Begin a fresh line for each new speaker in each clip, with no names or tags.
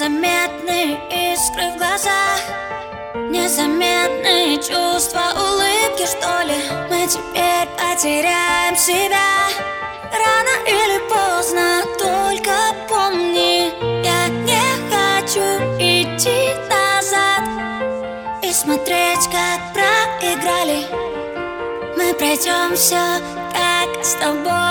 Незаметные искры в глазах Незаметные чувства, улыбки что ли? Мы теперь потеряем себя. Рано или поздно, только помни Я не хочу идти назад И смотреть, как проиграли. Мы пройдем все, как с тобой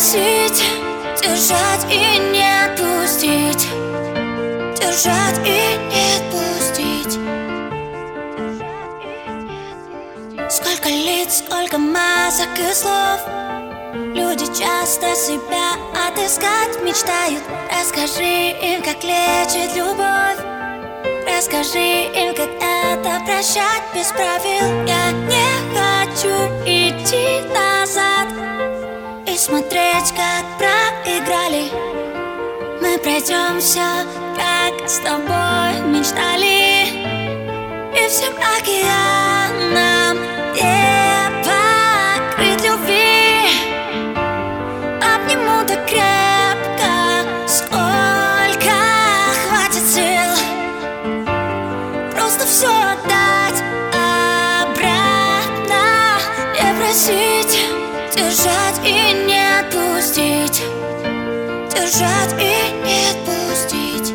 просить, держать и не отпустить Держать и не отпустить. Сколько лиц, сколько масок и слов Люди часто себя отыскать мечтают. Расскажи им, как лечит любовь. Расскажи им, как это прощать без правил. Я смотреть, как проиграли. Мы пройдем все, как с тобой мечтали. И всем океанам не покрыть любви. Обниму так крепко, сколько хватит сил. Просто все отдать обратно И просить, держать и не Держать и не отпустить.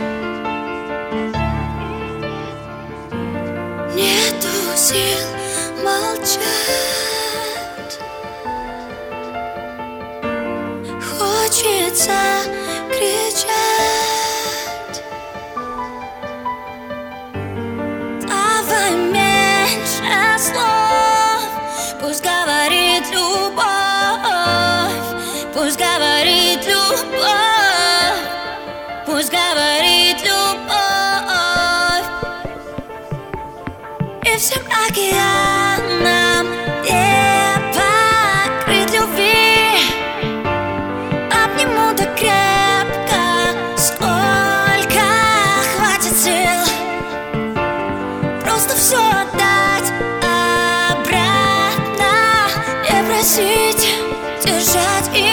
Нету сил молчать. Хочется говорит любовь. Пусть говорит любовь. И всем океанам не покрыть любви Обниму так крепко, сколько хватит сил. Просто все отдать обратно И просить, держать и